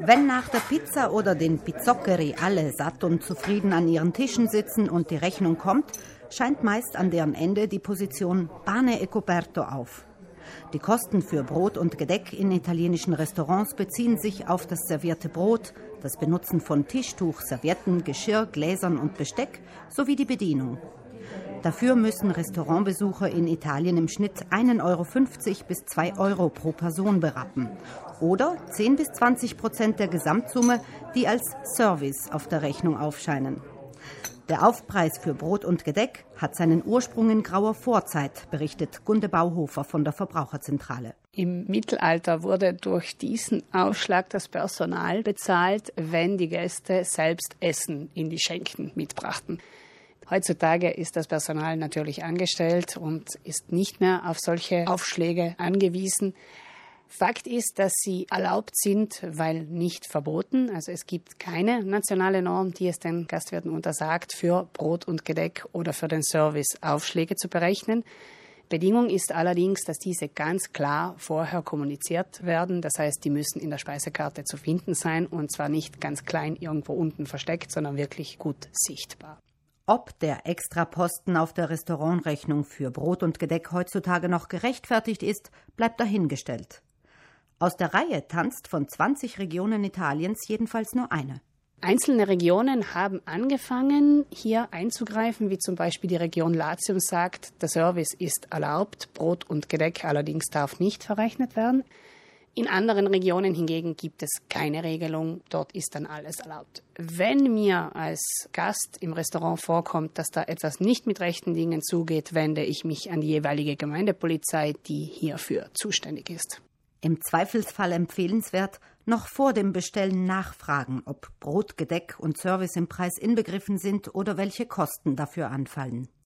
Wenn nach der Pizza oder den Pizzoccheri alle satt und zufrieden an ihren Tischen sitzen und die Rechnung kommt, scheint meist an deren Ende die Position Pane e coperto auf. Die Kosten für Brot und Gedeck in italienischen Restaurants beziehen sich auf das servierte Brot, das Benutzen von Tischtuch, Servietten, Geschirr, Gläsern und Besteck sowie die Bedienung. Dafür müssen Restaurantbesucher in Italien im Schnitt 1,50 Euro bis 2 Euro pro Person berappen. Oder 10 bis 20 Prozent der Gesamtsumme, die als Service auf der Rechnung aufscheinen. Der Aufpreis für Brot und Gedeck hat seinen Ursprung in grauer Vorzeit, berichtet Gunde Bauhofer von der Verbraucherzentrale. Im Mittelalter wurde durch diesen Aufschlag das Personal bezahlt, wenn die Gäste selbst Essen in die Schenken mitbrachten. Heutzutage ist das Personal natürlich angestellt und ist nicht mehr auf solche Aufschläge angewiesen. Fakt ist, dass sie erlaubt sind, weil nicht verboten. Also es gibt keine nationale Norm, die es den Gastwirten untersagt, für Brot und Gedeck oder für den Service Aufschläge zu berechnen. Bedingung ist allerdings, dass diese ganz klar vorher kommuniziert werden. Das heißt, die müssen in der Speisekarte zu finden sein und zwar nicht ganz klein irgendwo unten versteckt, sondern wirklich gut sichtbar. Ob der Extraposten auf der Restaurantrechnung für Brot und Gedeck heutzutage noch gerechtfertigt ist, bleibt dahingestellt. Aus der Reihe tanzt von 20 Regionen Italiens jedenfalls nur eine. Einzelne Regionen haben angefangen, hier einzugreifen, wie zum Beispiel die Region Latium sagt, der Service ist erlaubt, Brot und Gedeck allerdings darf nicht verrechnet werden. In anderen Regionen hingegen gibt es keine Regelung, dort ist dann alles erlaubt. Wenn mir als Gast im Restaurant vorkommt, dass da etwas nicht mit rechten Dingen zugeht, wende ich mich an die jeweilige Gemeindepolizei, die hierfür zuständig ist. Im Zweifelsfall empfehlenswert, noch vor dem Bestellen nachfragen, ob Brot, Gedeck und Service im Preis inbegriffen sind oder welche Kosten dafür anfallen.